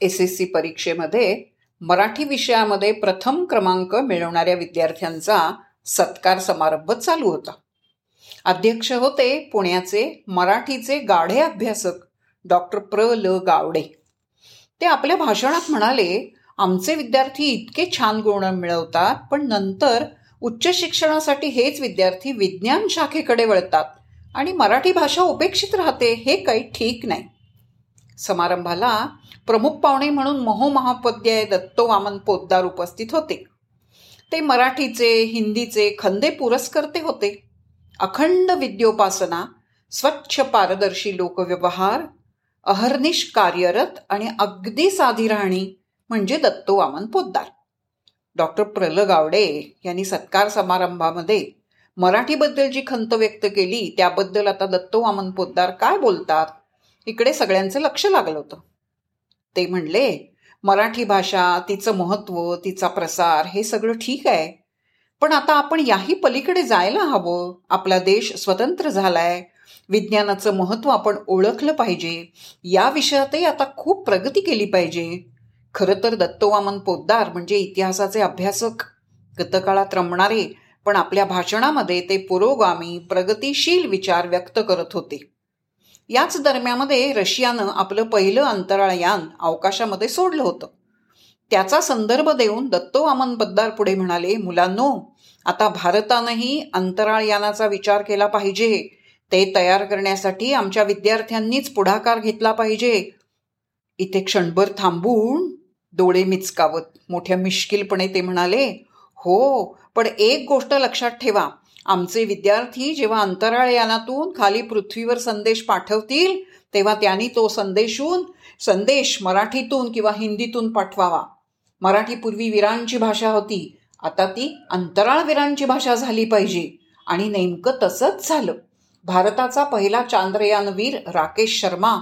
S S C परीक्षेमध्ये मराठी विषयामध्ये प्रथम क्रमांक मिळवणाऱ्या विद्यार्थ्यांचा सत्कार समारंभ चालू होता. अध्यक्ष होते पुण्याचे मराठीचे गाढे अभ्यासक डॉक्टर प्र ल गावडे. ते आपल्या भाषणात म्हणाले आमचे विद्यार्थी इतके छान गुण मिळवतात पण नंतर उच्च शिक्षणासाठी हेच विद्यार्थी विज्ञान शाखेकडे वळतात आणि मराठी भाषा उपेक्षित राहते हे काही ठीक नाही. समारंभाला प्रमुख पाहुणे म्हणून महोमहापद्याय दत्तो वामन पोद्दार उपस्थित होते. ते मराठीचे हिंदीचे खंदे पुरस्कर्ते होते. अखंड विद्योपासना स्वच्छ पारदर्शी लोकव्यवहार अहर्निश कार्यरत आणि अगदी साधी राहणी म्हणजे दत्तो वामन पोद्दार डॉक्टर प्रल गावडे यांनी सत्कार समारंभामध्ये मराठीबद्दल जी खंत व्यक्त केली त्याबद्दल आता दत्तो वामन पोद्दार काय बोलतात? इकडे सगळ्यांचं लक्ष लागलं होतं. ते म्हणले मराठी भाषा तिचं महत्त्व तिचा प्रसार हे सगळं ठीक आहे. पण आता आपण याही पलीकडे जायला हवं. आपला देश स्वतंत्र झालाय. विज्ञानाचं महत्त्व आपण ओळखलं पाहिजे. या विषयातही आता खूप प्रगती केली पाहिजे. खरं तर दत्तोवामन पोद्दार म्हणजे इतिहासाचे अभ्यासक. गतकाळात रमणारे पण आपल्या भाषणामध्ये ते पुरोगामी प्रगतिशील विचार व्यक्त करत होते. याच दरम्यामध्ये रशियानं आपलं पहिलं अंतराळयान अवकाशामध्ये सोडलं होतं. त्याचा संदर्भ देऊन दत्तोवामन बद्दार पुढे म्हणाले मुलांनो आता भारतानंही अंतराळयानाचा विचार केला पाहिजे. ते तयार करण्यासाठी आमच्या विद्यार्थ्यांनीच पुढाकार घेतला पाहिजे. इथे क्षणभर थांबून डोळे मिचकावत. मोठ्या मिश्किलपणे ते म्हणाले हो पण एक गोष्ट लक्षात ठेवा. आमचे विद्यार्थी जेव्हा अंतराळयानातून खाली पृथ्वीवर संदेश पाठवतील तेव्हा त्यांनी तो संदेशून संदेश मराठीतून किंवा हिंदीतून पाठवावा. मराठी पूर्वी वीरांची भाषा होती. आता ती अंतराळवीरांची भाषा झाली पाहिजे. आणि नेमकं तसंच झालं. भारताचा पहिला चांद्रयानवीर राकेश शर्मा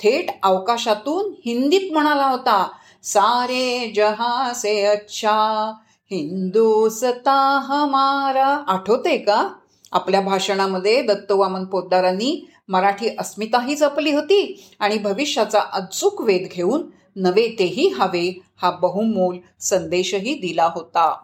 थेट अवकाशातून हिंदीत म्हणाला होता सारे जहा से अच्छा हिंदुसता हमारा. आठवते का? आपल्या भाषणामध्ये दत्तवामन पोद्दारांनी मराठी अस्मिताही जपली होती आणि भविष्याचा अचूक वेध घेऊन नवे तेही हवे हा बहुमोल संदेशही दिला होता.